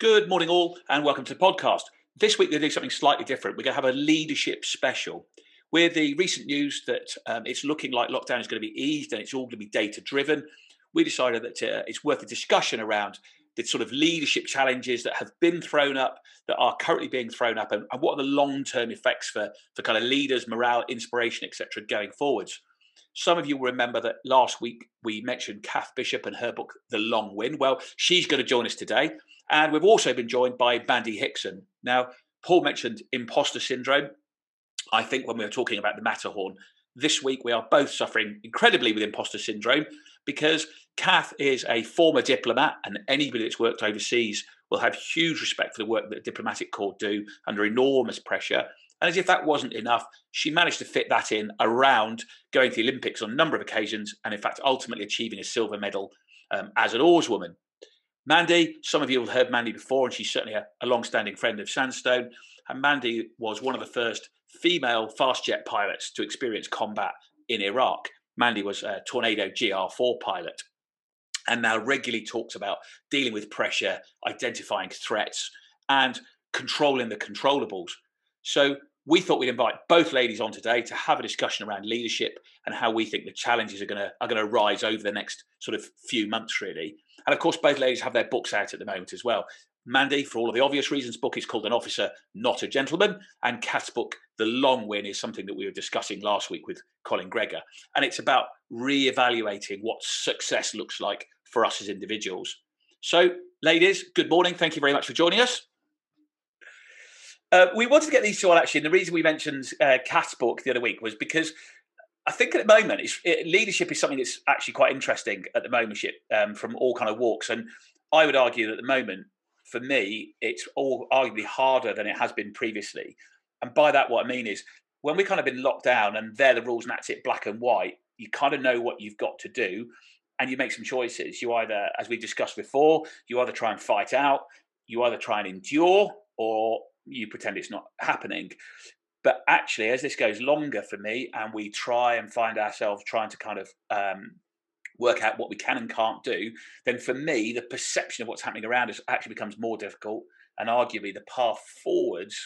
Good morning, all, and welcome to the podcast. This week, we're doing something slightly different. We're going to have a leadership special. With the recent news that um, it's looking like lockdown is going to be eased and it's all going to be data driven, we decided that uh, it's worth a discussion around the sort of leadership challenges that have been thrown up, that are currently being thrown up, and, and what are the long term effects for, for kind of leaders, morale, inspiration, etc., going forwards. Some of you will remember that last week we mentioned Cath Bishop and her book, The Long Win. Well, she's going to join us today. And we've also been joined by Mandy Hickson. Now, Paul mentioned imposter syndrome. I think when we were talking about the Matterhorn, this week we are both suffering incredibly with imposter syndrome because Cath is a former diplomat, and anybody that's worked overseas will have huge respect for the work that the diplomatic corps do under enormous pressure. And as if that wasn't enough, she managed to fit that in around going to the Olympics on a number of occasions, and in fact, ultimately achieving a silver medal um, as an oarswoman. Mandy, some of you have heard Mandy before, and she's certainly a, a long standing friend of Sandstone. And Mandy was one of the first female fast jet pilots to experience combat in Iraq. Mandy was a Tornado GR4 pilot and now regularly talks about dealing with pressure, identifying threats, and controlling the controllables. So we thought we'd invite both ladies on today to have a discussion around leadership and how we think the challenges are going to are going to rise over the next sort of few months, really. And of course, both ladies have their books out at the moment as well. Mandy, for all of the obvious reasons, book is called An Officer, Not a Gentleman. And Cath's book, The Long Win, is something that we were discussing last week with Colin Gregor. And it's about re-evaluating what success looks like for us as individuals. So, ladies, good morning. Thank you very much for joining us. Uh, we wanted to get these two on actually, and the reason we mentioned uh, Cath's book the other week was because I think at the moment it, leadership is something that's actually quite interesting at the moment um, from all kind of walks, and I would argue that at the moment, for me, it's all arguably harder than it has been previously. And by that, what I mean is when we kind of been locked down and there the rules and that's it, black and white, you kind of know what you've got to do and you make some choices. You either, as we discussed before, you either try and fight out, you either try and endure, or you pretend it's not happening. But actually, as this goes longer for me, and we try and find ourselves trying to kind of um, work out what we can and can't do, then for me, the perception of what's happening around us actually becomes more difficult, and arguably the path forwards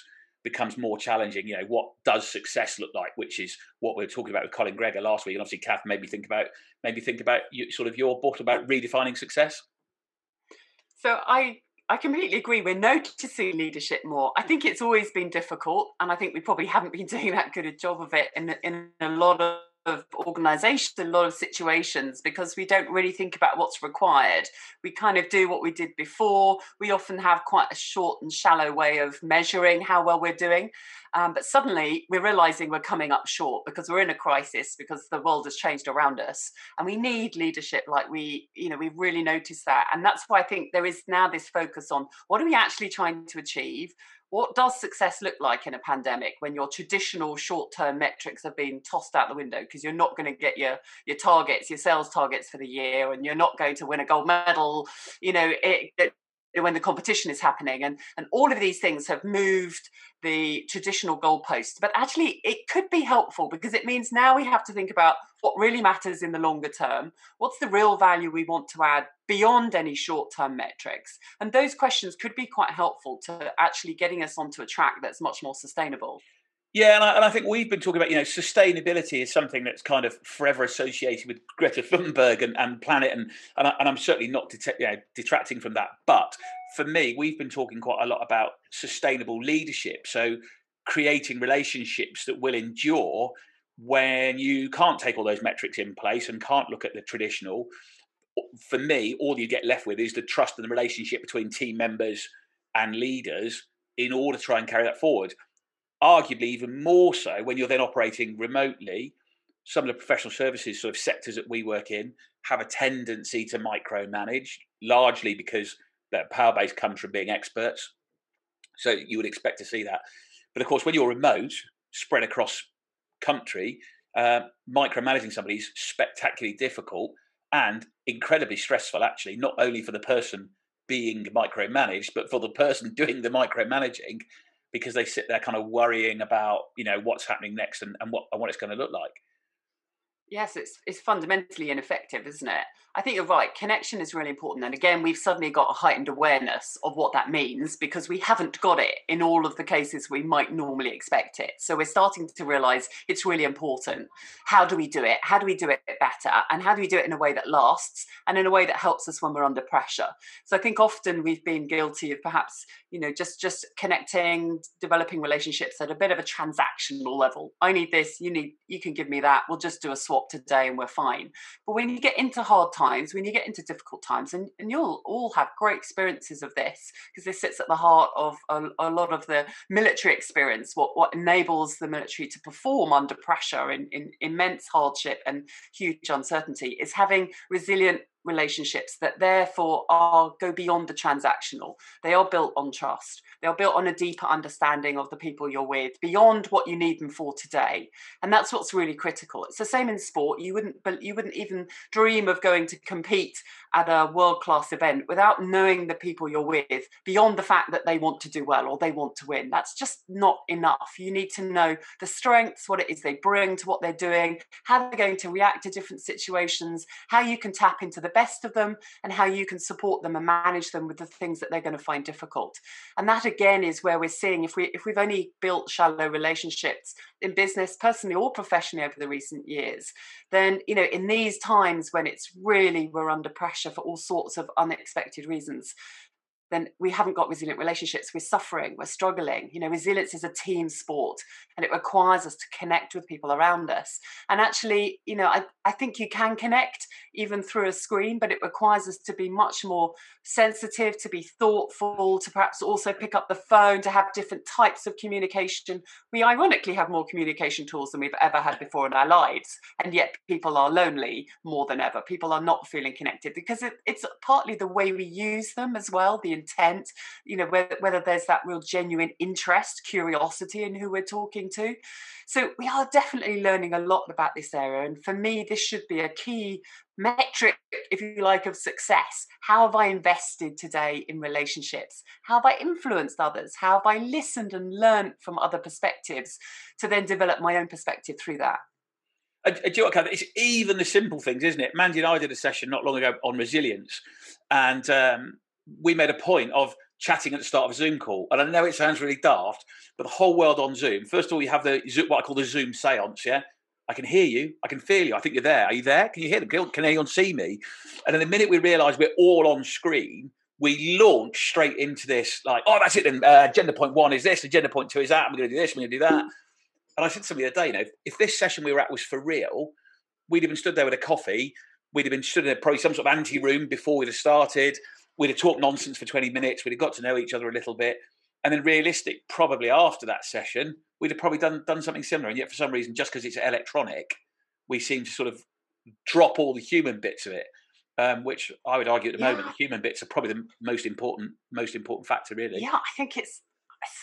becomes more challenging. You know, what does success look like? Which is what we were talking about with Colin Gregor last week, and obviously, Cath, maybe think about maybe think about you, sort of your book about redefining success. So I I completely agree. We're noticing leadership more. I think it's always been difficult, and I think we probably haven't been doing that good a job of it in in a lot of of organizations a lot of situations because we don't really think about what's required. We kind of do what we did before. We often have quite a short and shallow way of measuring how well we're doing. Um, but suddenly we're realizing we're coming up short because we're in a crisis because the world has changed around us. And we need leadership like we you know we've really noticed that. And that's why i think there is now this focus on what are we actually trying to achieve what does success look like in a pandemic when your traditional short-term metrics have been tossed out the window? Because you're not going to get your your targets your sales targets for the year and you're not going to win a gold medal. You know it, it, when the competition is happening and and all of these things have moved the traditional goalposts. But actually it could be helpful because it means now we have to think about what really matters in the longer term. What's the real value we want to add beyond any short-term metrics? And those questions could be quite helpful to actually getting us onto a track that's much more sustainable yeah, and I, and I, think we've been talking about, you know, sustainability is something that's kind of forever associated with Greta Thunberg and, and planet, and and, I, am certainly not det- you know, detracting from that. But for me, we've been talking quite a lot about sustainable leadership. So creating relationships that will endure when you can't take all those metrics in place and can't look at the traditional. For me, all you get left with is the trust and the relationship between team members and leaders in order to try and carry that forward arguably even more so when you're then operating remotely. Some of the professional services sort of sectors that we work in have a tendency to micromanage, largely because that power base comes from being experts. So you would expect to see that. But of course, when you're remote, spread across country, uh, micromanaging somebody is spectacularly difficult and incredibly stressful, actually, not only for the person being micromanaged, but for the person doing the micromanaging because they sit there kind of worrying about you know what's happening next and, and what and what it's going to look like. Yes, it's it's fundamentally ineffective, isn't it? I think you're right. Connection is really important. And again, we've suddenly got a heightened awareness of what that means because we haven't got it in all of the cases we might normally expect it. So we're starting to realize it's really important. How do we do it? How do we do it better? And how do we do it in a way that lasts and in a way that helps us when we're under pressure? So I think often we've been guilty of perhaps, you know, just just connecting, developing relationships at a bit of a transactional level. I need this, you need you can give me that. We'll just do a swap today and we're fine. But when you get into hard times, times, when you get into difficult times, and, and you'll all have great experiences of this, because this sits at the heart of a, a, lot of the military experience, what, what enables the military to perform under pressure in, in immense hardship and huge uncertainty, is having resilient relationships that therefore are go beyond the transactional. They are built on trust. They are built on a deeper understanding of the people you're with beyond what you need them for today. And that's what's really critical. It's the same in sport. You wouldn't but you wouldn't even dream of going to compete at a world class event without knowing the people you're with beyond the fact that they want to do well or they want to win. That's just not enough. You need to know the strengths what it is they bring to what they're doing how they're going to react to different situations how you can tap into the best of them and how you can support them and manage them with the things that they're going to find difficult. And that again is where we're seeing if we if we've only built shallow relationships in business personally or professionally over the recent years then you know in these times when it's really we're under pressure for all sorts of unexpected reasons then we haven't got resilient relationships. We're suffering, we're struggling. You know, resilience is a team sport and it requires us to connect with people around us. And actually, you know, I, I think you can connect even through a screen, but it requires us to be much more sensitive, to be thoughtful, to perhaps also pick up the phone, to have different types of communication. We ironically have more communication tools than we've ever had before in our lives. And yet people are lonely more than ever. People are not feeling connected because it, it's partly the way we use them as well, the intent, you know, whether, whether there's that real genuine interest, curiosity in who we're talking to. So we are definitely learning a lot about this area. And for me, this should be a key metric, if you like, of success. How have I invested today in relationships? How have I influenced others? How have I listened and learned from other perspectives to then develop my own perspective through that? Uh, do you know what, It's even the simple things, isn't it? Mandy and I did a session not long ago on resilience, and um, we made a point of chatting at the start of a Zoom call. And I know it sounds really daft, but the whole world on Zoom. First of all, you have the what I call the Zoom seance. Yeah, I can hear you. I can feel you. I think you're there. Are you there? Can you hear them? Can, can anyone see me? And then the minute we realise we're all on screen, we launch straight into this like, oh, that's it. Then uh, agenda point one is this. Agenda point two is that. We're going to do this. We're going to do that. And I said to somebody the other day, you know, if this session we were at was for real, we'd have been stood there with a coffee. We'd have been stood in probably some sort of ante room before we'd have started we'd have talked nonsense for 20 minutes, we'd have got to know each other a little bit. And then realistic, probably after that session, we'd have probably done done something similar. And yet for some reason, just because it's electronic, we seem to sort of drop all the human bits of it. Um, which I would argue at the yeah. moment, the human bits are probably the most important, most important factor, really. Yeah, I think it's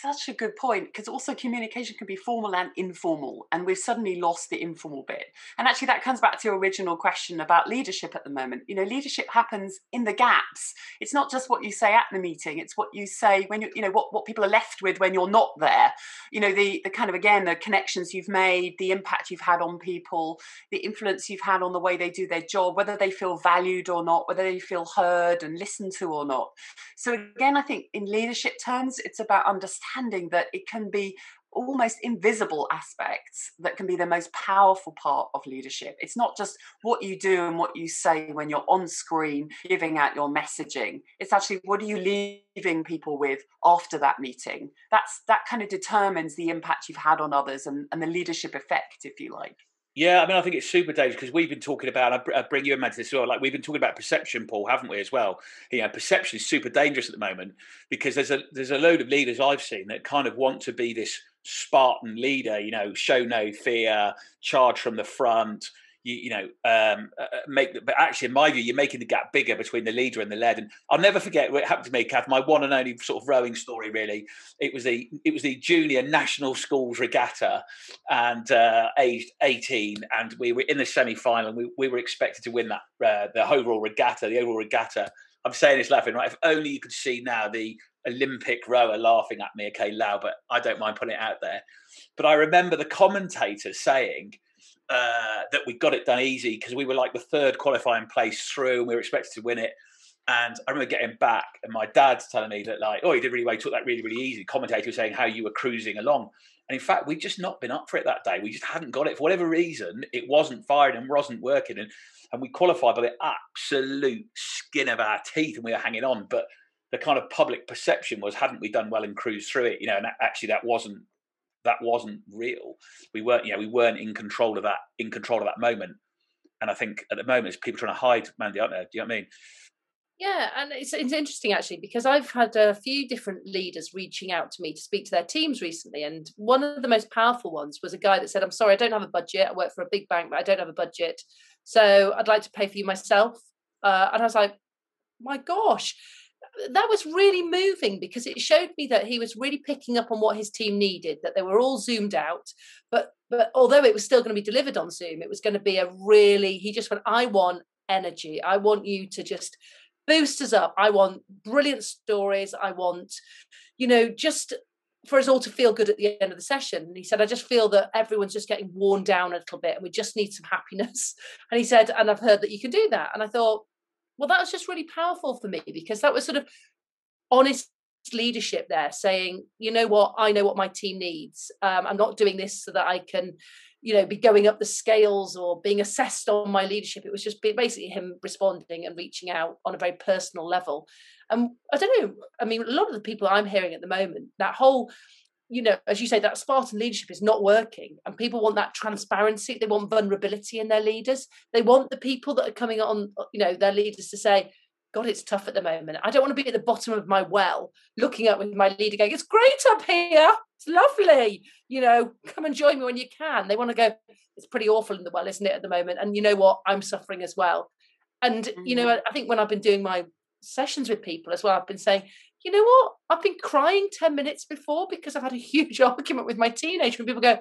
such a good point because also communication can be formal and informal, and we've suddenly lost the informal bit. And actually, that comes back to your original question about leadership at the moment. You know, leadership happens in the gaps. It's not just what you say at the meeting; it's what you say when you, you know, what what people are left with when you're not there. You know, the the kind of again the connections you've made, the impact you've had on people, the influence you've had on the way they do their job, whether they feel valued or not, whether they feel heard and listened to or not. So again, I think in leadership terms, it's about understanding understanding that it can be almost invisible aspects that can be the most powerful part of leadership. It's not just what you do and what you say when you're on screen giving out your messaging. It's actually what are you leaving people with after that meeting? That's that kind of determines the impact you've had on others and, and the leadership effect, if you like. Yeah, I mean, I think it's super dangerous because we've been talking about. I bring you into this as well. Like we've been talking about perception, Paul, haven't we? As well, you know, perception is super dangerous at the moment because there's a there's a load of leaders I've seen that kind of want to be this Spartan leader. You know, show no fear, charge from the front you, you know, um, uh, uh make. But actually, in my view, you're making the gap bigger between the leader and the led. And I'll never forget what happened to me, Cath. My one and only sort of rowing story, really. It was the it was the junior national schools regatta, and uh, aged 18, and we were in the semi final. We we were expected to win that uh, the overall regatta, the overall regatta. I'm saying this laughing, right? If only you could see now the Olympic rower laughing at me, okay, loud, but I don't mind putting it out there. But I remember the commentator saying uh, that we got it done easy because we were like the third qualifying place through and we were expected to win it. And I remember getting back and my dad's telling me that like, oh, he did really well, he took that really, really easy. Commentator was saying how you were cruising along. And in fact, we'd just not been up for it that day. We just hadn't got it. For whatever reason, it wasn't firing and wasn't working. And, and we qualified by the absolute skin of our teeth and we were hanging on. But the kind of public perception was, hadn't we done well and cruised through it? You know, and actually that wasn't that wasn't real. We weren't, you know, we weren't in control of that, in control of that moment. And I think at the moment, it's people trying to hide Mandy, aren't there? Do you know what I mean? Yeah, and it's, it's interesting actually because I've had a few different leaders reaching out to me to speak to their teams recently, and one of the most powerful ones was a guy that said, "I'm sorry, I don't have a budget. I work for a big bank, but I don't have a budget, so I'd like to pay for you myself." Uh, and I was like, "My gosh!" That was really moving because it showed me that he was really picking up on what his team needed. That they were all zoomed out, but but although it was still going to be delivered on Zoom, it was going to be a really. He just went, "I want energy. I want you to just." boost us up. I want brilliant stories. I want, you know, just for us all to feel good at the end of the session. And he said, I just feel that everyone's just getting worn down a little bit and we just need some happiness. And he said, and I've heard that you can do that. And I thought, well, that was just really powerful for me because that was sort of honest leadership there saying, you know what, I know what my team needs. Um, I'm not doing this so that I can you know be going up the scales or being assessed on my leadership. It was just basically him responding and reaching out on a very personal level. And i don't know i mean a lot of the people i'm hearing at the moment that whole you know as you say that spartan leadership is not working and people want that transparency they want vulnerability in their leaders they want the people that are coming on you know their leaders to say God, it's tough at the moment. I don't want to be at the bottom of my well, looking up with my leader going, It's great up here. It's lovely. You know, come and join me when you can. They want to go, It's pretty awful in the well, isn't it, at the moment? And you know what? I'm suffering as well. And, mm-hmm. you know, mm-hmm. I think when I've been doing my sessions with people as well, I've been saying, You know what? I've been crying 10 minutes before because I've had a huge argument with my teenager. And people go,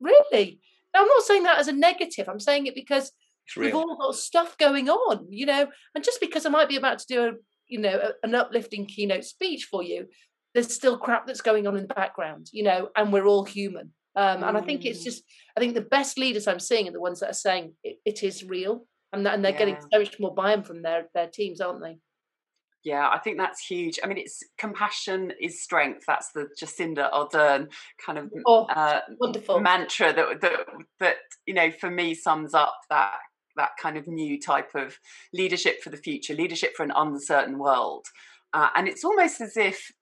Really? Now, I'm not saying that as a negative. I'm saying it because We've all got stuff going on, you know, and just because I might be about to do a, you know, a, an uplifting keynote speech for you, there's still crap that's going on in the background, you know, and we're all human. Um, mm. And I think it's mm. just, I think the best leaders I'm seeing are the ones that are saying it, it is real, and, and they're yeah. getting so much more buy-in from their their teams, aren't they? Yeah, I think that's huge. I mean, it's compassion is strength. That's the Jacinda Ardern kind of oh, uh, wonderful mantra that that that you know for me sums up that that kind of new type of leadership for the future, leadership for an uncertain world. Uh, and it's almost as if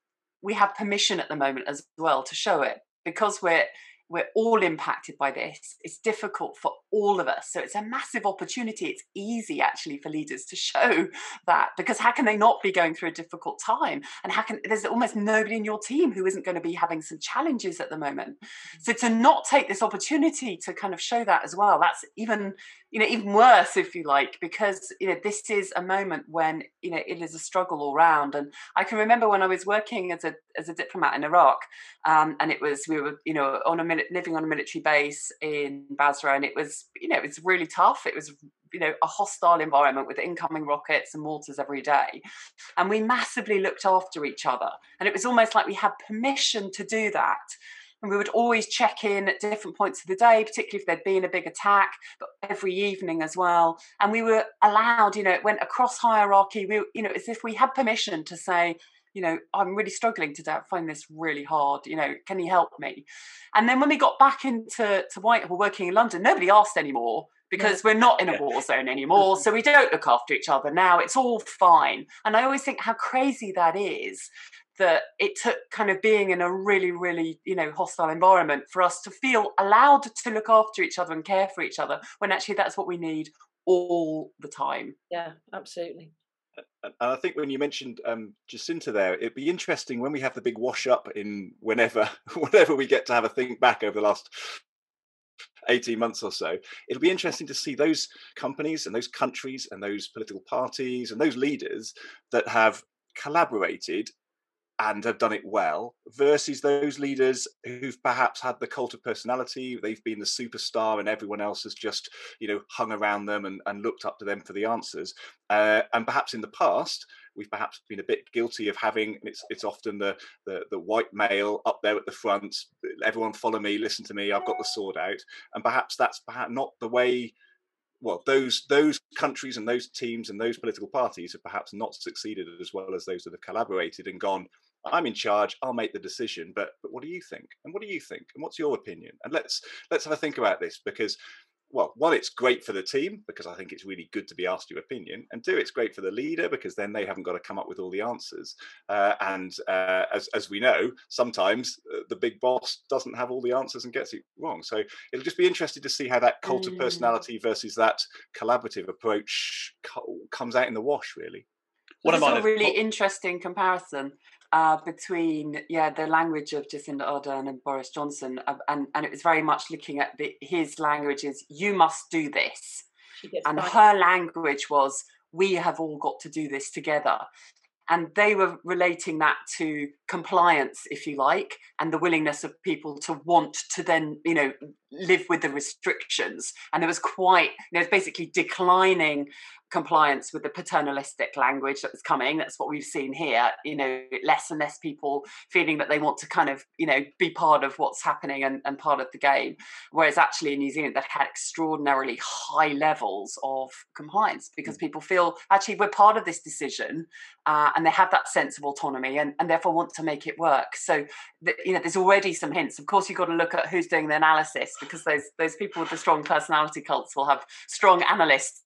we have permission at the moment as well to show it because we're we're all impacted by this. It's difficult for all of us. So it's a massive opportunity. It's easy actually for leaders to show that because how can they not be going through a difficult time? And how can there's almost nobody in your team who isn't going to be having some challenges at the moment. Mm-hmm. So to not take this opportunity to kind of show that as well, that's even you know even worse if you like because you know this is a moment when you know it is a struggle all round. And i can remember when i was working as a as a diplomat in iraq um, and it was we were you know on a minute living on a military base in basra and it was you know it was really tough. It was you know a hostile environment with incoming rockets and mortars every day. And we massively looked after each other. And it was almost like we had permission to do that and we would always check in at different points of the day, particularly if there'd been a big attack, but every evening as well. And we were allowed, you know, it went across hierarchy. We, you know, as if we had permission to say, you know, I'm really struggling today. I find this really hard. You know, can you help me? And then when we got back into to Whitehall working in London, nobody asked anymore because we're not in a war zone anymore. Mm-hmm. So we don't look after each other now. It's all fine. And I always think how crazy that is that it took kind of being in a really, really, you know, hostile environment for us to feel allowed to look after each other and care for each other when actually that's what we need all the time. Yeah, absolutely. And I think when you mentioned um, Jacinda there, it'd be interesting when we have the big wash up in whenever, whenever we get to have a think back over the last 18 months or so, it'll be interesting to see those companies and those countries and those political parties and those leaders that have collaborated and have done it well versus those leaders who've perhaps had the cult of personality they've been the superstar and everyone else has just you know hung around them and, and looked up to them for the answers. Uh, and perhaps in the past we've perhaps been a bit guilty of having it's it's often the, the the white male up there at the front everyone follow me listen to me i've got the sword out. And perhaps that's perhaps not the way well those those countries and those teams and those political parties have perhaps not succeeded as well as those that have collaborated and gone i'm in charge i'll make the decision but but what do you think and what do you think and what's your opinion and let's let's have a think about this because well, one, it's great for the team because I think it's really good to be asked your opinion, and two, it's great for the leader because then they haven't got to come up with all the answers. Uh, and uh, as as we know, sometimes uh, the big boss doesn't have all the answers and gets it wrong. So it'll just be interesting to see how that cult of mm. personality versus that collaborative approach co- comes out in the wash. Really, what am I? A really interesting comparison uh, between yeah the language of Jacinda Ardern and Boris Johnson, uh, and and it was very much looking at the, his language is you must do this, and her language was we have all got to do this together. And they were relating that to compliance, if you like, and the willingness of people to want to then, you know, live with the restrictions. And there was quite, know, it's basically declining compliance with the paternalistic language that was coming. That's what we've seen here. You know, less and less people feeling that they want to kind of, you know, be part of what's happening and, and part of the game. Whereas actually in New Zealand, that had extraordinarily high levels of compliance because mm. people feel actually we're part of this decision uh, and they have that sense of autonomy and, and therefore want to make it work. So, the, you know, there's already some hints. Of course, you've got to look at who's doing the analysis because those those people with the strong personality cults will have strong analysts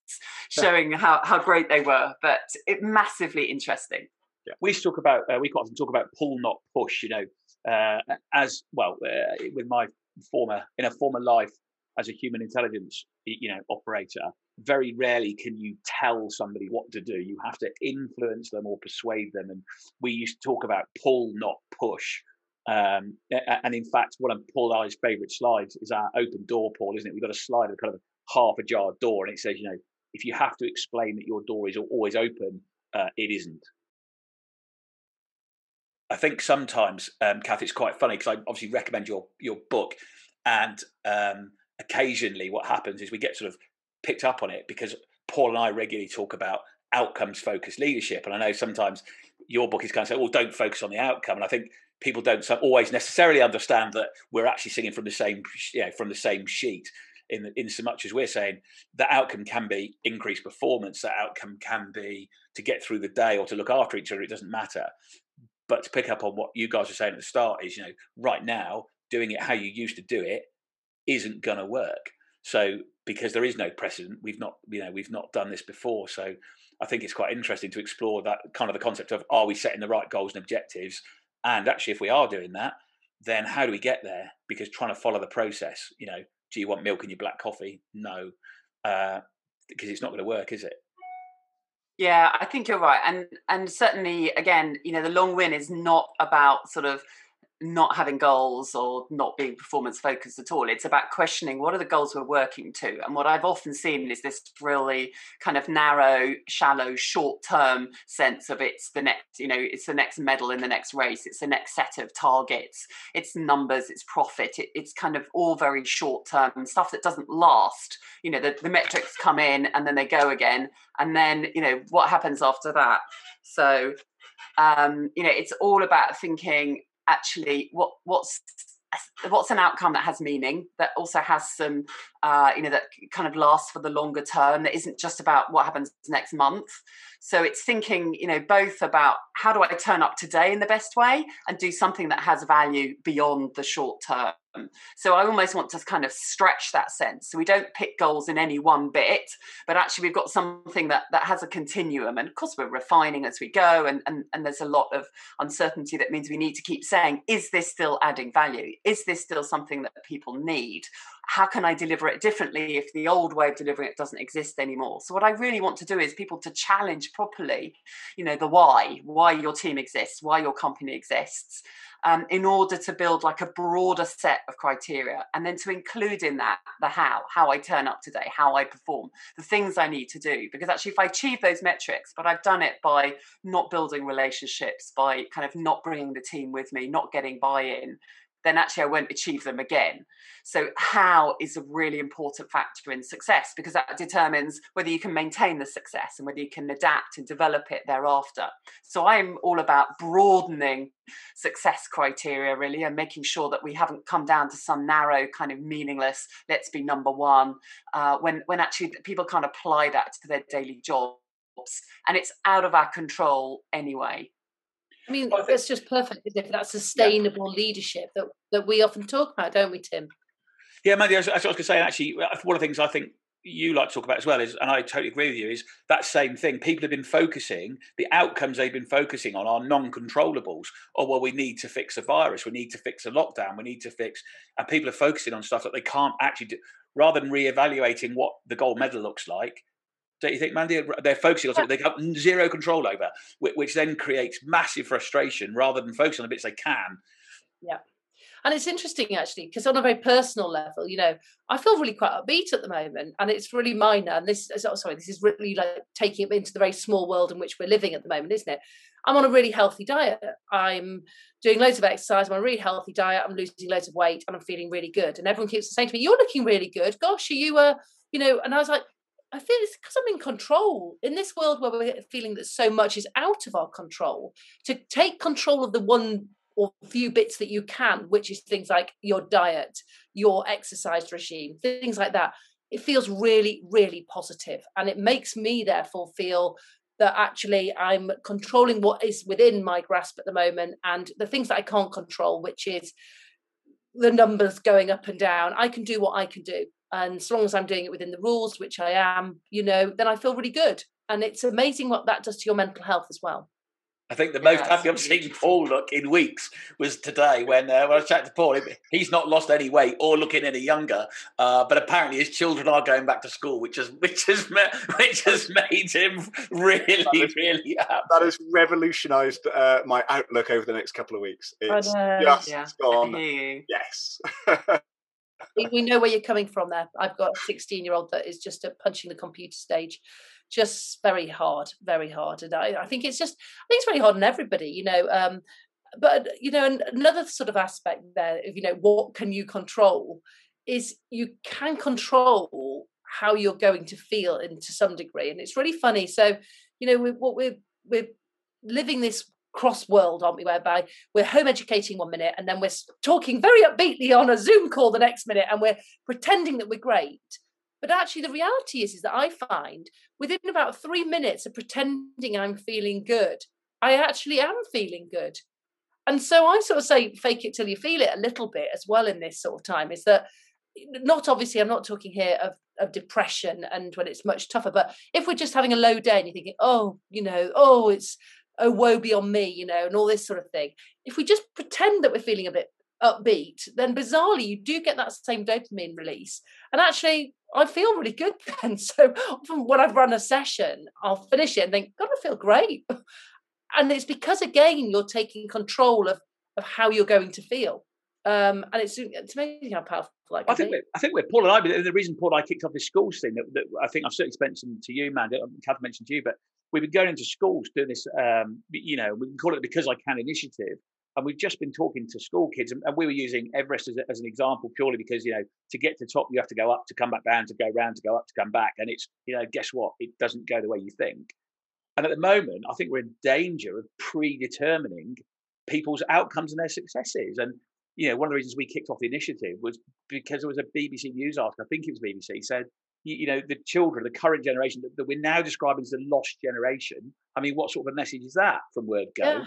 showing how, how great they were. But it massively interesting. Yeah. We talk about uh, we quite often talk about pull not push. You know, uh, as well uh, with my former in a former life as a human intelligence you know operator. Very rarely can you tell somebody what to do. You have to influence them or persuade them. And we used to talk about pull not push. Um, and in fact, one of Paul I's favourite slides is our open door, Paul, isn't it? We've got a slide of kind of half ajar door, and it says, you know, if you have to explain that your door is always open, uh, it isn't. I think sometimes, um, Cath, it's quite funny because I obviously recommend your your book, and um, occasionally what happens is we get sort of picked up on it because Paul and I regularly talk about outcomes focused leadership, and I know sometimes your book is kind of saying, "Well, don't focus on the outcome," and I think people don't always necessarily understand that we're actually singing from the same, you know, from the same sheet in in so much as we're saying that outcome can be increased performance, that outcome can be to get through the day or to look after each other. It doesn't matter. But to pick up on what you guys were saying at the start is, you know, right now doing it how you used to do it isn't going to work. So because there is no precedent, we've not, you know, we've not done this before. So I think it's quite interesting to explore that kind of the concept of are we setting the right goals and objectives, and actually if we are doing that, then how do we get there? Because trying to follow the process, you know, do you want milk in your black coffee? No, uh, because it's not going to work, is it? Yeah, I think you're right, and and certainly again, you know, the long win is not about sort of not having goals or not being performance focused at all. It's about questioning what are the goals we're working to. And what I've often seen is this really kind of narrow, shallow, short term sense of it's the next, you know, it's the next medal in the next race, it's the next set of targets, it's numbers, it's profit, it, it's kind of all very short term stuff that doesn't last. You know, the, the metrics come in and then they go again. And then, you know, what happens after that? So um, you know, it's all about thinking actually what what's what's an outcome that has meaning that also has some uh, you know that kind of lasts for the longer term that isn't just about what happens next month? So it's thinking you know both about how do i turn up today in the best way and do something that has value beyond the short term so I almost want to kind of stretch that sense. So we don't pick goals in any one bit, but actually we've got something that that has a continuum. And of course we're refining as we go, and and, and there's a lot of uncertainty that means we need to keep saying, is this still adding value? Is this still something that people need? How can I deliver it differently if the old way of delivering it doesn't exist anymore? So what I really want to do is people to challenge properly, you know, the why, why your team exists, why your company exists, um, in order to build like a broader set of criteria and then to include in that the how, how I turn up today, how I perform, the things I need to do. Because actually, if I achieve those metrics, but I've done it by not building relationships, by kind of not bringing the team with me, not getting buy in, then actually I won't achieve them again. So, how is a really important factor in success because that determines whether you can maintain the success and whether you can adapt and develop it thereafter. So, I'm all about broadening success criteria really and making sure that we haven't come down to some narrow kind of meaningless let's be number one uh, when when actually people can't apply that to their daily jobs and it's out of our control anyway I mean, well, I think, it's just perfect, isn't it? That sustainable yeah. leadership that, that we often talk about, don't we, Tim? Yeah, Mandy, I was, I was going to say, actually, uh, one of the things I think you like to talk about as well is, and I totally agree with you, is that same thing. People have been focusing, the outcomes they've been focusing on are non controllables. Or, well, we need to fix a virus, we need to fix a lockdown, we need to fix, and people are focusing on stuff that they can't actually do. Rather than re-evaluating what the gold medal looks like, don't you think, Mandy? They're focusing on something they have zero control over, which then creates massive frustration rather than focusing on the bits they can. Yeah. And it's interesting actually, because on a very personal level, you know, I feel really quite upbeat at the moment, and it's really minor. And this, oh, sorry, this is really like taking it into the very small world in which we're living at the moment, isn't it? I'm on a really healthy diet. I'm doing loads of exercise. I'm on a really healthy diet. I'm losing loads of weight, and I'm feeling really good. And everyone keeps saying to me, "You're looking really good. Gosh, are you a, uh, you know?" And I was like, I feel it's because I'm in control in this world where we're feeling that so much is out of our control. To take control of the one or few bits that you can, which is things like your diet, your exercise regime, things like that, it feels really, really positive. And it makes me, therefore, feel that actually I'm controlling what is within my grasp at the moment and the things that I can't control, which is the numbers going up and down. I can do what I can do. And as long as I'm doing it within the rules, which I am, you know, then I feel really good. And it's amazing what that does to your mental health as well. I think the most happy I've seen Paul look in weeks was today when uh, when I chatted to Paul. He's not lost any weight or looking any younger, uh, but apparently his children are going back to school, which has which has which has made him really is, really happy. That has revolutionised uh, my outlook over the next couple of weeks. It's just yeah. gone. Yes. we know where you're coming from there. I've got a 16 year old that is just punching the computer stage just very hard, very hard. And I, I think it's just, I think it's very hard on everybody, you know. Um, but you know, another sort of aspect there of you know what can you control is you can control how you're going to feel in to some degree, and it's really funny. So you know, we, what we're we're living this cross world, aren't we? Whereby we're home educating one minute and then we're talking very upbeatly on a Zoom call the next minute, and we're pretending that we're great. But actually, the reality is, is that I find within about three minutes of pretending I'm feeling good, I actually am feeling good. And so I sort of say, fake it till you feel it a little bit as well in this sort of time. Is that not obviously, I'm not talking here of, of depression and when it's much tougher, but if we're just having a low day and you're thinking, oh, you know, oh, it's, oh, woe be on me, you know, and all this sort of thing. If we just pretend that we're feeling a bit upbeat, then bizarrely you do get that same dopamine release. And actually, I feel really good then. So from when I've run a session, I'll finish it and think, God, I feel great. And it's because again you're taking control of of how you're going to feel. Um, and it's it's amazing how powerful. Like I think we're, I think we're Paul and I. But the reason Paul and I kicked off this schools thing that, that I think I've certainly mentioned to you, man. Cath mentioned to you, but we've been going into schools doing this. Um, you know, we can call it because I can initiative, and we've just been talking to school kids, and, we were using Everest as, a, as, an example purely because you know to get to the top you have to go up, to come back down, to go round, to go up, to come back, and it's you know guess what? It doesn't go the way you think. And at the moment, I think we're in danger of predetermining people's outcomes and their successes. And you know, one of the reasons we kicked off the initiative was because there was a BBC News article, I think it was BBC, said you, know the children, the current generation that, that, we're now describing as the lost generation. I mean, what sort of a message is that from Word Go? Yeah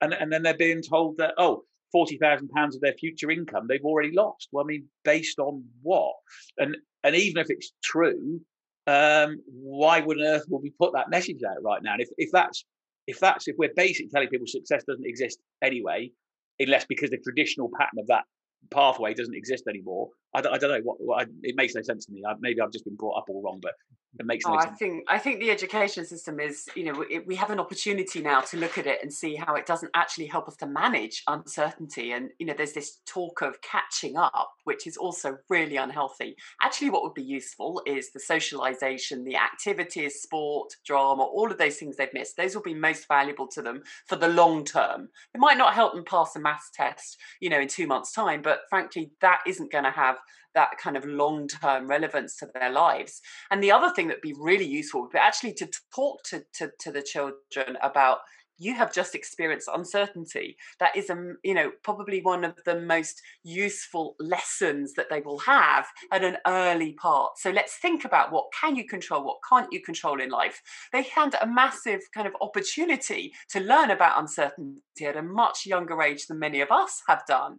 and and then they're being told that oh. Forty thousand pounds of their future income they've already lost. Well, I mean, based on what? And and even if it's true, um, why would on earth would we put that message out right now? And if, if that's if that's if we're basically telling people success doesn't exist anyway, unless because the traditional pattern of that pathway doesn't exist anymore, I don't, I don't know what, what I, it makes no sense to me. I, maybe I've just been brought up all wrong, but it makes no oh, sense. I think I think the education system is, you know, it, we have an opportunity now to look at it and see how it doesn't actually help us to manage uncertainty. And you know, there's this talk of catching up, which is also really unhealthy. Actually, what would be useful is the socialization, the activities, sport, drama, all of those things they've missed. Those will be most valuable to them for the long term. It might not help them pass a maths test, you know, in two months' time, but frankly, that isn't going to have that kind of long term relevance to their lives. And the other thing that would be really useful would be actually to talk to, to, to the children about you have just experienced uncertainty. That is a you know probably one of the most useful lessons that they will have at an early part. So let's think about what can you control what can't you control in life. They had a massive kind of opportunity to learn about uncertainty at a much younger age than many of us have done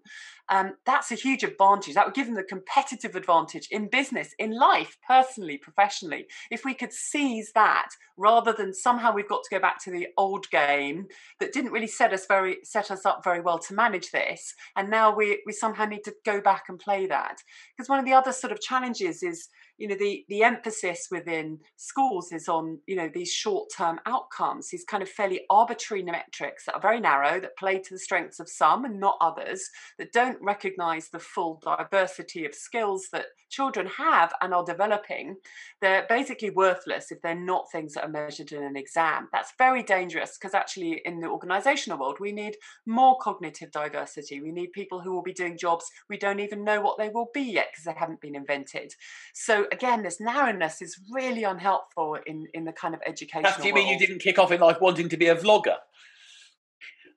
um, that's a huge advantage. That would give them the competitive advantage in business, in life, personally, professionally. If we could seize that rather than somehow we've got to go back to the old game that didn't really set us very set us up very well to manage this, and now we we somehow need to go back and play that. Because one of the other sort of challenges is you know the the emphasis within schools is on you know these short term outcomes these kind of fairly arbitrary metrics that are very narrow that play to the strengths of some and not others that don't recognize the full diversity of skills that children have and are developing. They're basically worthless if they're not things that are measured in an exam. That's very dangerous because actually in the organizational world we need more cognitive diversity. We need people who will be doing jobs we don't even know what they will be yet because they haven't been invented. So again, this narrowness is really unhelpful in in the kind of education. Do you mean you didn't kick off in life wanting to be a vlogger?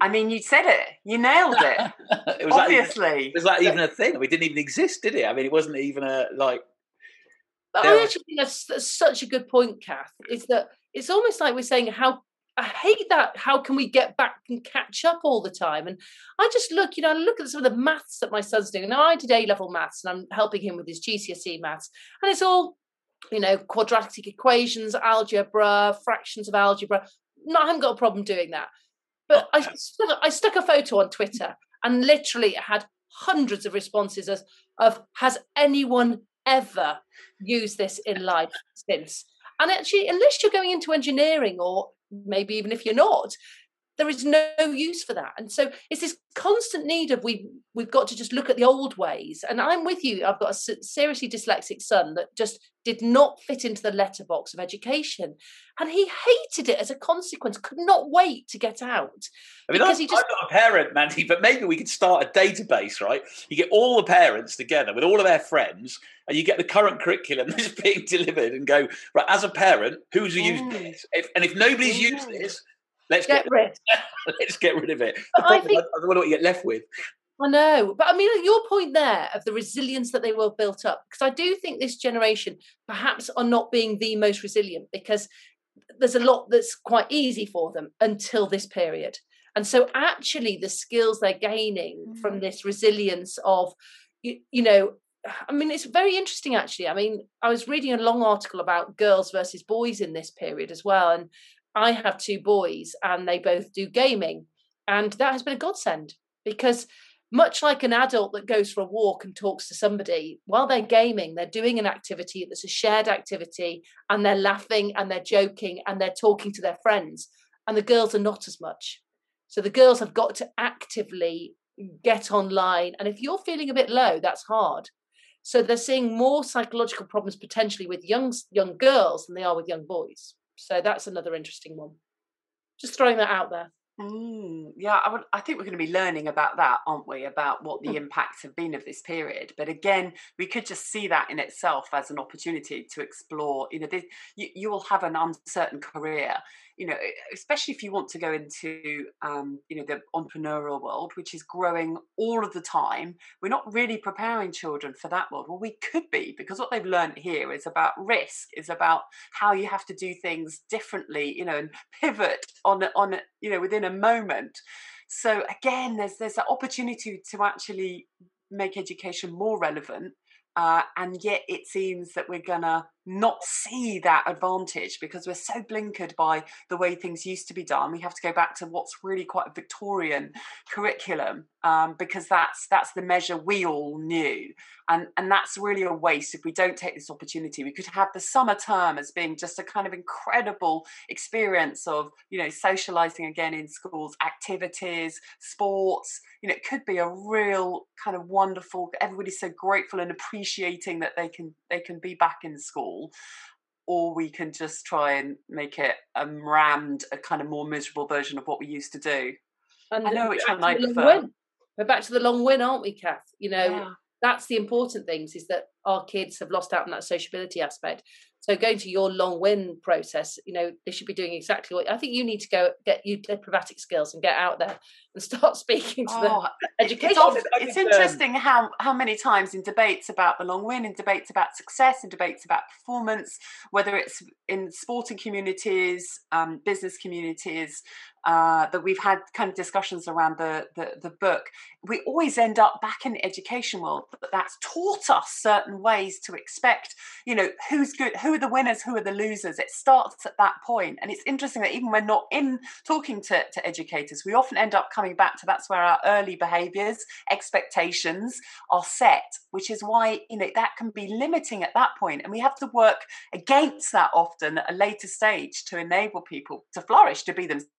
I mean, you said it. You nailed it. it was Obviously, that even, was that even a thing? We didn't even exist, did it? I mean, it wasn't even a like. But I actually think that's, that's such a good point, Cath. Is that it's almost like we're saying how I hate that. How can we get back and catch up all the time? And I just look, you know, I look at some of the maths that my son's doing. Now I did A level maths and I'm helping him with his GCSE maths, and it's all, you know, quadratic equations, algebra, fractions of algebra. No, I haven't got a problem doing that. But oh, I stuck, I stuck a photo on Twitter and literally had hundreds of responses as, of has anyone ever used this in life since? And actually, unless you're going into engineering or maybe even if you're not there is no use for that. And so it's this constant need of we we've got to just look at the old ways. And i'm with you i've got a seriously dyslexic son that just did not fit into the letterbox of education. And he hated it as a consequence could not wait to get out. I mean I'm, he just... I'm not a parent mandy but maybe we could start a database right? You get all the parents together with all of their friends and you get the current curriculum that's being delivered and go right as a parent who's used mm. this? If, and if nobody's used this Let's get, get rid. let's get rid of it. I, think, I don't know what you get left with. I know, but I mean, your point there of the resilience that they were built up, because I do think this generation perhaps are not being the most resilient because there's a lot that's quite easy for them until this period. And so, actually, the skills they're gaining mm. from this resilience of, you, you know, I mean, it's very interesting actually. I mean, I was reading a long article about girls versus boys in this period as well. And I have two boys and they both do gaming. And that has been a godsend because much like an adult that goes for a walk and talks to somebody, while they're gaming, they're doing an activity that's a shared activity and they're laughing and they're joking and they're talking to their friends. And the girls are not as much. So the girls have got to actively get online. And if you're feeling a bit low, that's hard. So they're seeing more psychological problems potentially with young young girls than they are with young boys. So that's another interesting one. Just throwing that out there. Mm, yeah, I, would, I think we're going to be learning about that, aren't we? About what the mm. impacts have been of this period. But again, we could just see that in itself as an opportunity to explore. You know, this, you, you will have an uncertain career you know, especially if you want to go into, um, you know, the entrepreneurial world, which is growing all of the time, we're not really preparing children for that world. Well, we could be because what they've learned here is about risk, is about how you have to do things differently, you know, and pivot on on you know within a moment. So again, there's there's an opportunity to actually make education more relevant, uh, and yet it seems that we're gonna not see that advantage because we're so blinkered by the way things used to be done. We have to go back to what's really quite a Victorian curriculum um, because that's that's the measure we all knew, and and that's really a waste if we don't take this opportunity. We could have the summer term as being just a kind of incredible experience of you know socializing again in schools, activities, sports. You know, it could be a real kind of wonderful. Everybody's so grateful and appreciating that they can they can be back in school or we can just try and make it a rammed, a kind of more miserable version of what we used to do. And I know which one I prefer. Win. We're back to the long win, aren't we, Cath? You know, yeah. that's the important things is that our kids have lost out on that sociability aspect. So going to your long win process, you know, they should be doing exactly what I think you need to go get you diplomatic skills and get out there and start speaking to oh, the education. It's, it's interesting how how many times in debates about the long win, in debates about success, in debates about performance, whether it's in sporting communities, um, business communities, uh, that we've had kind of discussions around the, the, the book, we always end up back in the education world. But that's taught us certain ways to expect, you know, who's good, who are the winners, who are the losers. It starts at that point. And it's interesting that even when not in talking to, to educators, we often end up coming back to that's where our early behaviors, expectations are set, which is why, you know, that can be limiting at that point. And we have to work against that often at a later stage to enable people to flourish, to be themselves,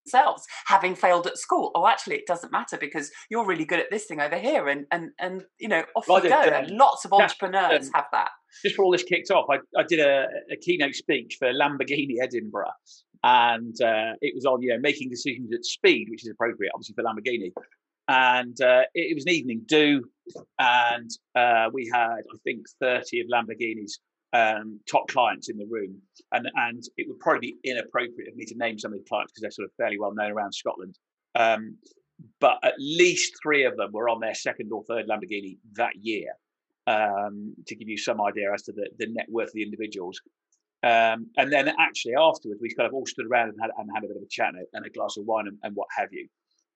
having failed at school. Oh, actually, it doesn't matter because you're really good at this thing over here. And, and, and you know, off well, you go. and lots of entrepreneurs have that just for all this kicked off, I, I did a, a, keynote speech for Lamborghini Edinburgh, and uh, it was on you know making decisions at speed, which is appropriate, obviously for Lamborghini. And uh, it, it, was an evening do, and uh, we had I think thirty of Lamborghini's um, top clients in the room, and and it would probably be inappropriate of me to name some of the clients because they're sort of fairly well known around Scotland. Um, but at least three of them were on their second or third Lamborghini that year um, to give you some idea as to the, the net worth of the individuals. Um, and then actually afterwards, we kind of all stood around and had, and had a bit of a chat and a glass of wine and, and what have you.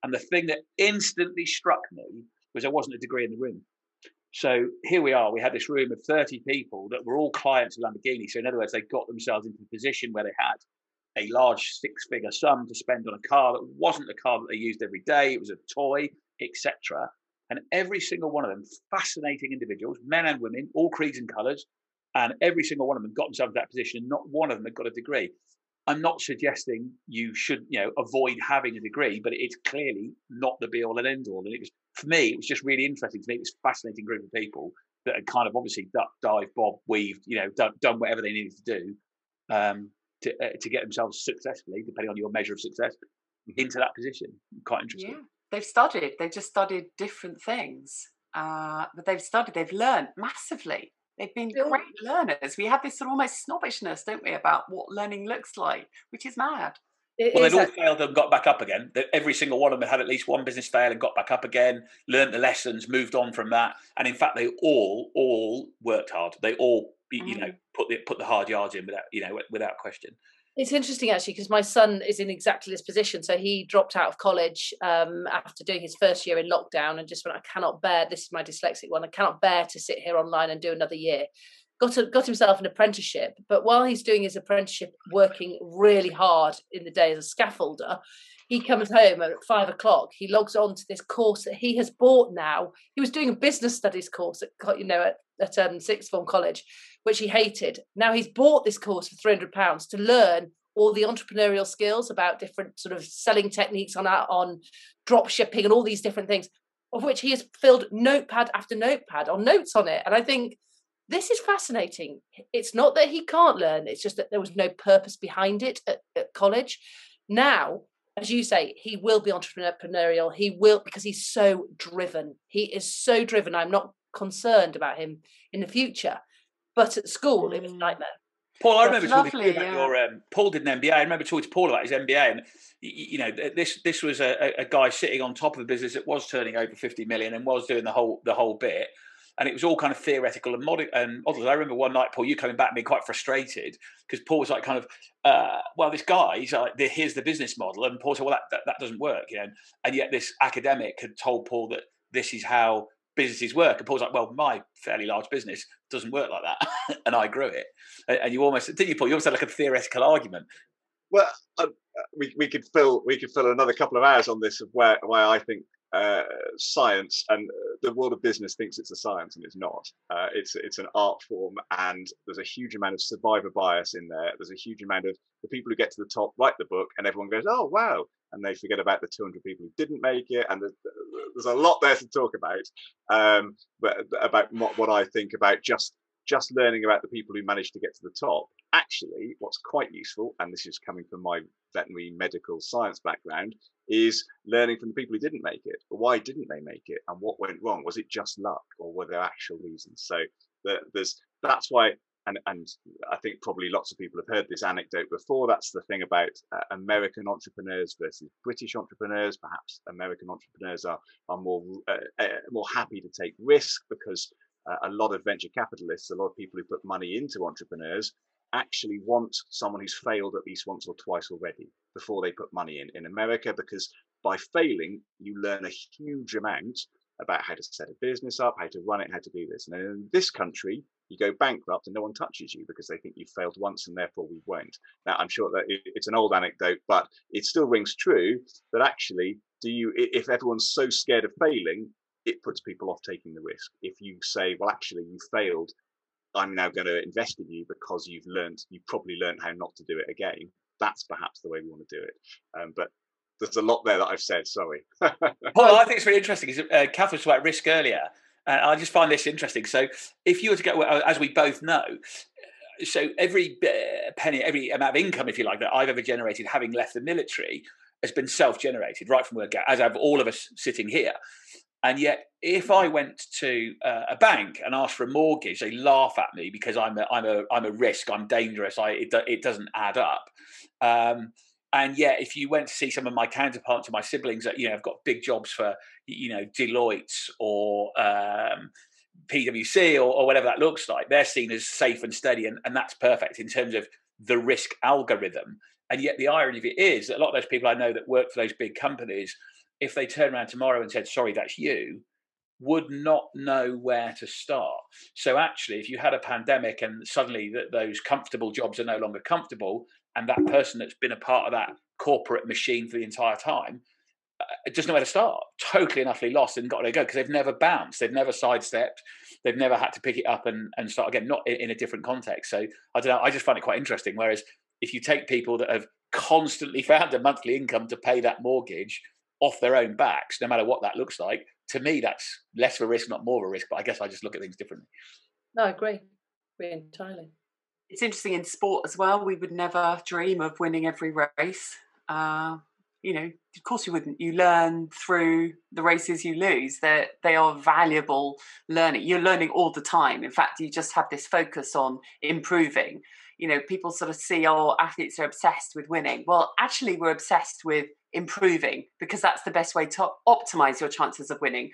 And the thing that instantly struck me was there wasn't a degree in the room. So here we are. We had this room of 30 people that were all clients of Lamborghini. So in other words, they got themselves into a position where they had a large six-figure sum to spend on a car that wasn't a car that they used every day. It was a toy, etc. And every single one of them, fascinating individuals, men and women, all creeds and colours, and every single one of them got themselves in that position. And not one of them had got a degree. I'm not suggesting you should, you know, avoid having a degree, but it's clearly not the be all and end all. And it was for me, it was just really interesting to meet this fascinating group of people that had kind of obviously duck, dive, bob, weaved, you know, done, done whatever they needed to do um, to uh, to get themselves successfully, depending on your measure of success, mm-hmm. into that position. Quite interesting. Yeah they've studied they've just studied different things uh, but they've studied they've learned massively they've been great learners we have this sort of almost snobbishness don't we about what learning looks like which is mad it well, they'd all failed and got back up again. Every single one of them had at least one business fail and got back up again, learned the lessons, moved on from that, and in fact, they all all worked hard. They all, you mm. know, put the put the hard yards in without you know without question. It's interesting actually because my son is in exactly this position. So he dropped out of college um, after doing his first year in lockdown and just went, I cannot bear this is my dyslexic one. I cannot bear to sit here online and do another year. Got a, got himself an apprenticeship, but while he's doing his apprenticeship, working really hard in the day as a scaffolder, he comes home at five o'clock. He logs on to this course that he has bought now. He was doing a business studies course at you know at, at um, sixth form college, which he hated. Now he's bought this course for three hundred pounds to learn all the entrepreneurial skills about different sort of selling techniques on on drop shipping and all these different things, of which he has filled notepad after notepad on notes on it. And I think this is fascinating. It's not that he can't learn; it's just that there was no purpose behind it at, at college. Now as you say, he will be entrepreneurial. He will because he's so driven. He is so driven. I'm not concerned about him in the future. But at school, it was a mm. nightmare. Paul, I remember That's talking lovely, about yeah. your. Um, Paul did an MBA. I remember talking to Paul about his MBA, and you know, this this was a, a guy sitting on top of a business that was turning over fifty million and was doing the whole the whole bit and it was all kind of theoretical and model and models. I remember one night, Paul, you coming back and being quite frustrated because Paul was like, kind of, uh, well, this guy, he's like, here's the business model, and Paul said, well, that, that, that doesn't work, you know, and yet this academic had told Paul that this is how businesses work. And Paul's like, well, my fairly large business doesn't work like that, and I grew it. And you almost didn't you, Paul? You almost had like a theoretical argument. Well, uh, we we could fill we could fill another couple of hours on this of where why I think uh, science and uh, the world of business thinks it's a science and it's not. Uh, it's it's an art form, and there's a huge amount of survivor bias in there. There's a huge amount of the people who get to the top write the book, and everyone goes, "Oh wow," and they forget about the 200 people who didn't make it. And there's, there's a lot there to talk about, um, but about what, what I think about just just learning about the people who managed to get to the top. Actually, what's quite useful, and this is coming from my veterinary medical science background, is learning from the people who didn't make it. Why didn't they make it, and what went wrong? Was it just luck, or were there actual reasons? So there's that's why. And, and I think probably lots of people have heard this anecdote before. That's the thing about uh, American entrepreneurs versus British entrepreneurs. Perhaps American entrepreneurs are are more uh, uh, more happy to take risk because Uh, a lot of venture capitalists, a lot of people who put money into entrepreneurs, actually want someone who's failed at least once or twice already before they put money in in America because by failing you learn a huge amount about how to set a business up, how to run it, how to do this. And in this country, you go bankrupt and no one touches you because they think you failed once and therefore we won't. Now, I'm sure that it's an old anecdote, but it still rings true that actually, do you, if everyone's so scared of failing, it puts people off taking the risk. If you say, well, actually, you failed, I'm now going to invest in you because you've learned, you've probably learned how not to do it again. That's perhaps the way we want to do it. Um, but there's a lot there that I've said. Sorry. well, I think it's really interesting because uh, Cath was about risk earlier, and I just find this interesting. So, if you were to go, as we both know, so every penny, every amount of income, if you like, that I've ever generated, having left the military, has been self-generated right from where as have all of us sitting here. And yet, if I went to uh, a bank and asked for a mortgage, they laugh at me because I'm a I'm a I'm a risk. I'm dangerous. I it, it doesn't add up. Um, and yet, if you went to see some of my counterparts and my siblings that you know have got big jobs for you know Deloitte or um, PwC or, or, whatever that looks like, they're seen as safe and steady, and, and that's perfect in terms of the risk algorithm. And yet, the irony of it is that a lot of those people I know that work for those big companies if they turned around tomorrow and said, sorry, that's you, would not know where to start. So actually, if you had a pandemic and suddenly that those comfortable jobs are no longer comfortable, and that person that's been a part of that corporate machine for the entire time uh, just know where to start, totally and utterly lost and got to go because they've never bounced, they've never sidestepped, they've never had to pick it up and, and start again, not in, in a different context. So I don't know, I just find it quite interesting. Whereas if you take people that have constantly found a monthly income to pay that mortgage, off their own backs, no matter what that looks like. To me, that's less of a risk, not more of a risk. But I guess I just look at things differently. No, I agree. Agree entirely. It's interesting in sport as well. We would never dream of winning every race. Uh, you know, of course you wouldn't. You learn through the races you lose. That they are valuable learning. You're learning all the time. In fact, you just have this focus on improving. You know, people sort of see, oh, athletes are obsessed with winning. Well, actually, we're obsessed with improving because that's the best way to optimize your chances of winning.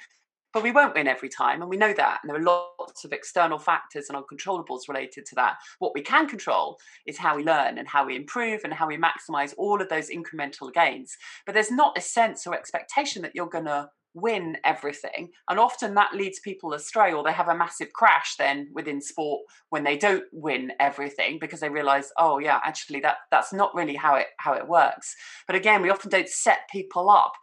But we won't win every time, and we know that. And there are lots of external factors and uncontrollables related to that. What we can control is how we learn and how we improve and how we maximize all of those incremental gains. But there's not a sense or expectation that you're going to win everything. And often that leads people astray or they have a massive crash then within sport when they don't win everything because they realize, oh yeah, actually that that's not really how it how it works. But again, we often don't set people up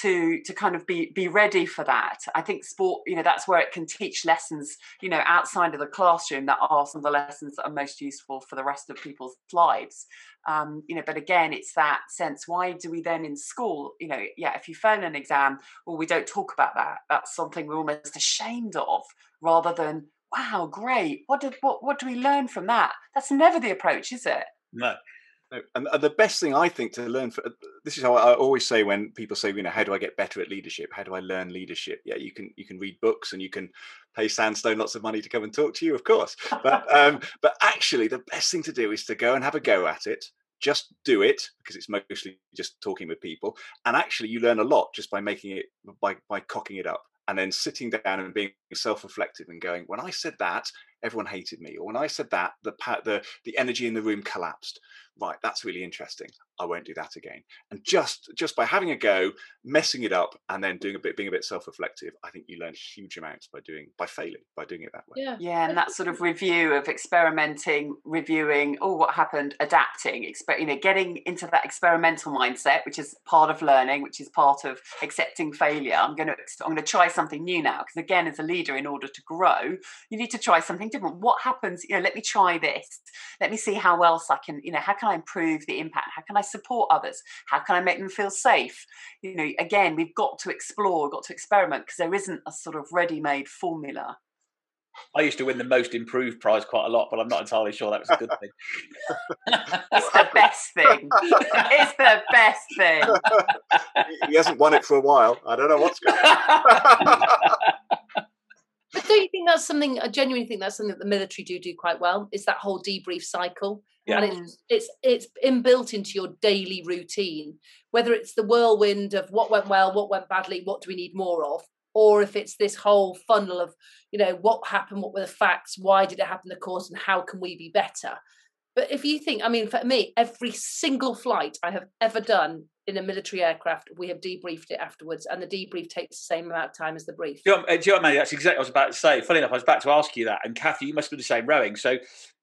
to to kind of be be ready for that. I think sport, you know, that's where it can teach lessons, you know, outside of the classroom that are some of the lessons that are most useful for the rest of people's lives. Um, you know, but again, it's that sense. Why do we then in school, you know, yeah, if you fail an exam, well, we don't talk about that. That's something we're almost ashamed of, rather than wow, great. What did what what do we learn from that? That's never the approach, is it? No, and the best thing I think to learn for this is how I always say when people say, you know, how do I get better at leadership? How do I learn leadership? Yeah, you can you can read books and you can pay Sandstone lots of money to come and talk to you, of course. But um, but actually, the best thing to do is to go and have a go at it. Just do it because it's mostly just talking with people, and actually, you learn a lot just by making it by by cocking it up and then sitting down and being self-reflective and going, when I said that, everyone hated me, or when I said that, the the the energy in the room collapsed. Right, that's really interesting. I won't do that again. And just just by having a go, messing it up, and then doing a bit, being a bit self-reflective, I think you learn huge amounts by doing by failing by doing it that way. Yeah, yeah, and that sort of review of experimenting, reviewing, oh, what happened, adapting, exper- you know, getting into that experimental mindset, which is part of learning, which is part of accepting failure. I'm going to I'm going to try something new now because again, as a leader, in order to grow, you need to try something different. What happens? You know, let me try this. Let me see how else I can. You know, how can I improve the impact? How can I support others? How can I make them feel safe? You know, again, we've got to explore, got to experiment because there isn't a sort of ready-made formula. I used to win the most improved prize quite a lot, but I'm not entirely sure that was a good thing. it's the best thing. It's the best thing. he hasn't won it for a while. I don't know what's going on. But don't you think that's something? I genuinely think that's something that the military do do quite well. Is that whole debrief cycle, yeah. and it's it's it's inbuilt into your daily routine. Whether it's the whirlwind of what went well, what went badly, what do we need more of, or if it's this whole funnel of you know what happened, what were the facts, why did it happen, the course, and how can we be better. But if you think, I mean, for me, every single flight I have ever done in a military aircraft, we have debriefed it afterwards, and the debrief takes the same amount of time as the brief. Do you, know, uh, do you know what, Mandy? That's exactly what I was about to say. Funny enough, I was about to ask you that, and Kathy, you must be the same rowing. So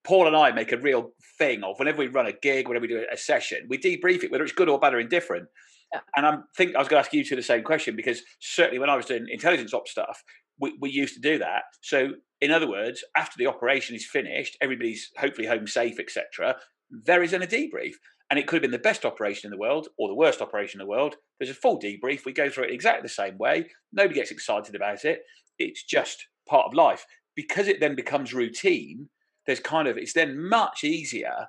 Paul and I make a real thing of whenever we run a gig, whenever we do a session, we debrief it, whether it's good or bad or indifferent. Yeah. And I think I was going to ask you two the same question because certainly when I was doing intelligence op stuff, we, we used to do that. So in other words, after the operation is finished, everybody's hopefully home safe, etc. There is then a debrief. And it could have been the best operation in the world or the worst operation in the world. There's a full debrief. We go through it exactly the same way. Nobody gets excited about it. It's just part of life. Because it then becomes routine, there's kind of, it's then much easier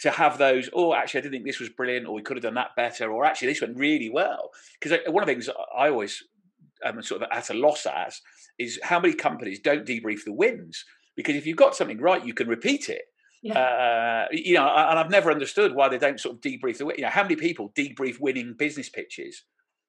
to have those, oh, actually, I didn't think this was brilliant, or we could have done that better, or actually, this went really well. Because one of the things I always am sort of at a loss as is how many companies don't debrief the wins. Because if you've got something right, you can repeat it. Yeah. Uh, you know, and I've never understood why they don't sort of debrief the. You know, how many people debrief winning business pitches?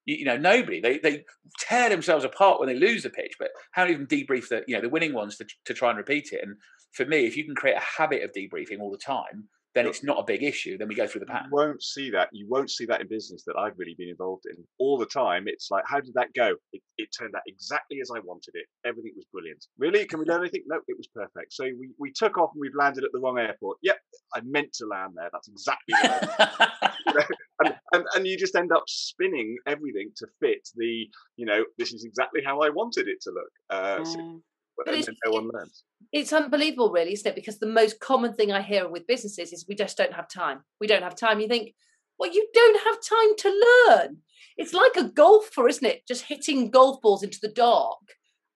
You, you know, nobody. They they tear themselves apart when they lose the pitch, but how do you even debrief the you know the winning ones to to try and repeat it? And for me, if you can create a habit of debriefing all the time, then it's not a big issue. Then we go through the pattern. You won't see that. You won't see that in business that I've really been involved in all the time. It's like, how did that go? It, it turned out exactly as I wanted it. Everything was brilliant. Really? Can we learn anything? No, it was perfect. So we, we took off and we've landed at the wrong airport. Yep, I meant to land there. That's exactly right. you know, and, and, and you just end up spinning everything to fit the, you know, this is exactly how I wanted it to look. Uh, mm. so but, and, no one learns. It's unbelievable, really, isn't it? Because the most common thing I hear with businesses is we just don't have time. We don't have time. You think, well, you don't have time to learn. It's like a golfer, isn't it? Just hitting golf balls into the dark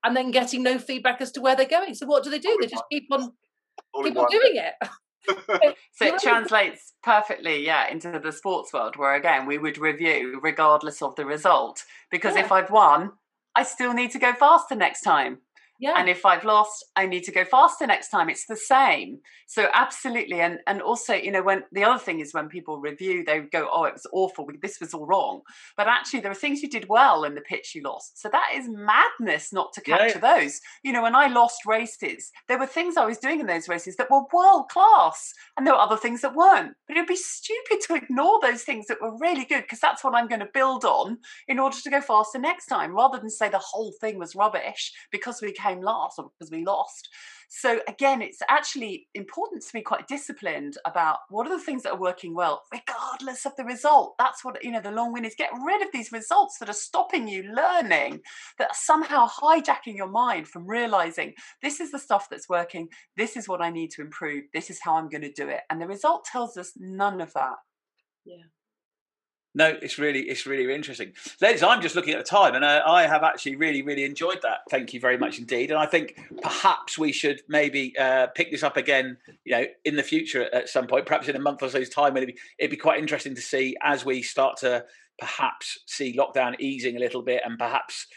and then getting no feedback as to where they're going. So what do they do? They just keep on keep on doing it. so it translates perfectly, yeah, into the sports world where again we would review regardless of the result. Because yeah. if I've won, I still need to go faster next time. Yeah. And if I've lost, I need to go faster next time. It's the same. So absolutely. And and also, you know, when the other thing is when people review, they go, Oh, it was awful. This was all wrong. But actually there are things you did well in the pitch you lost. So that is madness not to capture yeah. those. You know, when I lost races, there were things I was doing in those races that were world class. And there were other things that weren't. But it'd be stupid to ignore those things that were really good because that's what I'm going to build on in order to go faster next time, rather than say the whole thing was rubbish because we came last because we lost. So again, it's actually important to be quite disciplined about what are the things that are working well, regardless of the result. That's what you know. The long win is get rid of these results that are stopping you learning, that are somehow hijacking your mind from realizing this is the stuff that's working. This is what I need to improve. This is how I'm going to do it. And the result tells us none of that. Yeah. No, it's really it's really interesting, ladies. I'm just looking at the time, and uh, I have actually really really enjoyed that. Thank you very much indeed. And I think perhaps we should maybe uh, pick this up again, you know, in the future at some point, perhaps in a month or so's time. It'd be, it'd be quite interesting to see as we start to perhaps see lockdown easing a little bit, and perhaps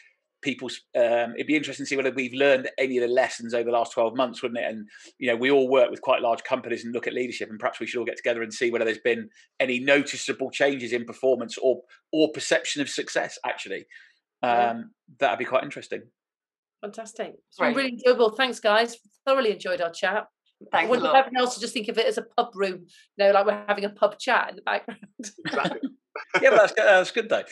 people's um, it'd be interesting to see whether we've learned any of the lessons over the last 12 months wouldn't it and you know we all work with quite large companies and look at leadership and perhaps we should all get together and see whether there's been any noticeable changes in performance or or perception of success actually um, yeah. that'd be quite interesting Fantastic. It's been really enjoyable. Thanks, guys. Thoroughly enjoyed our chat. Thanks I want everyone else to just think of it as a pub room, you know, like we're having a pub chat in the background. Exactly. yeah, but that's, that's good though.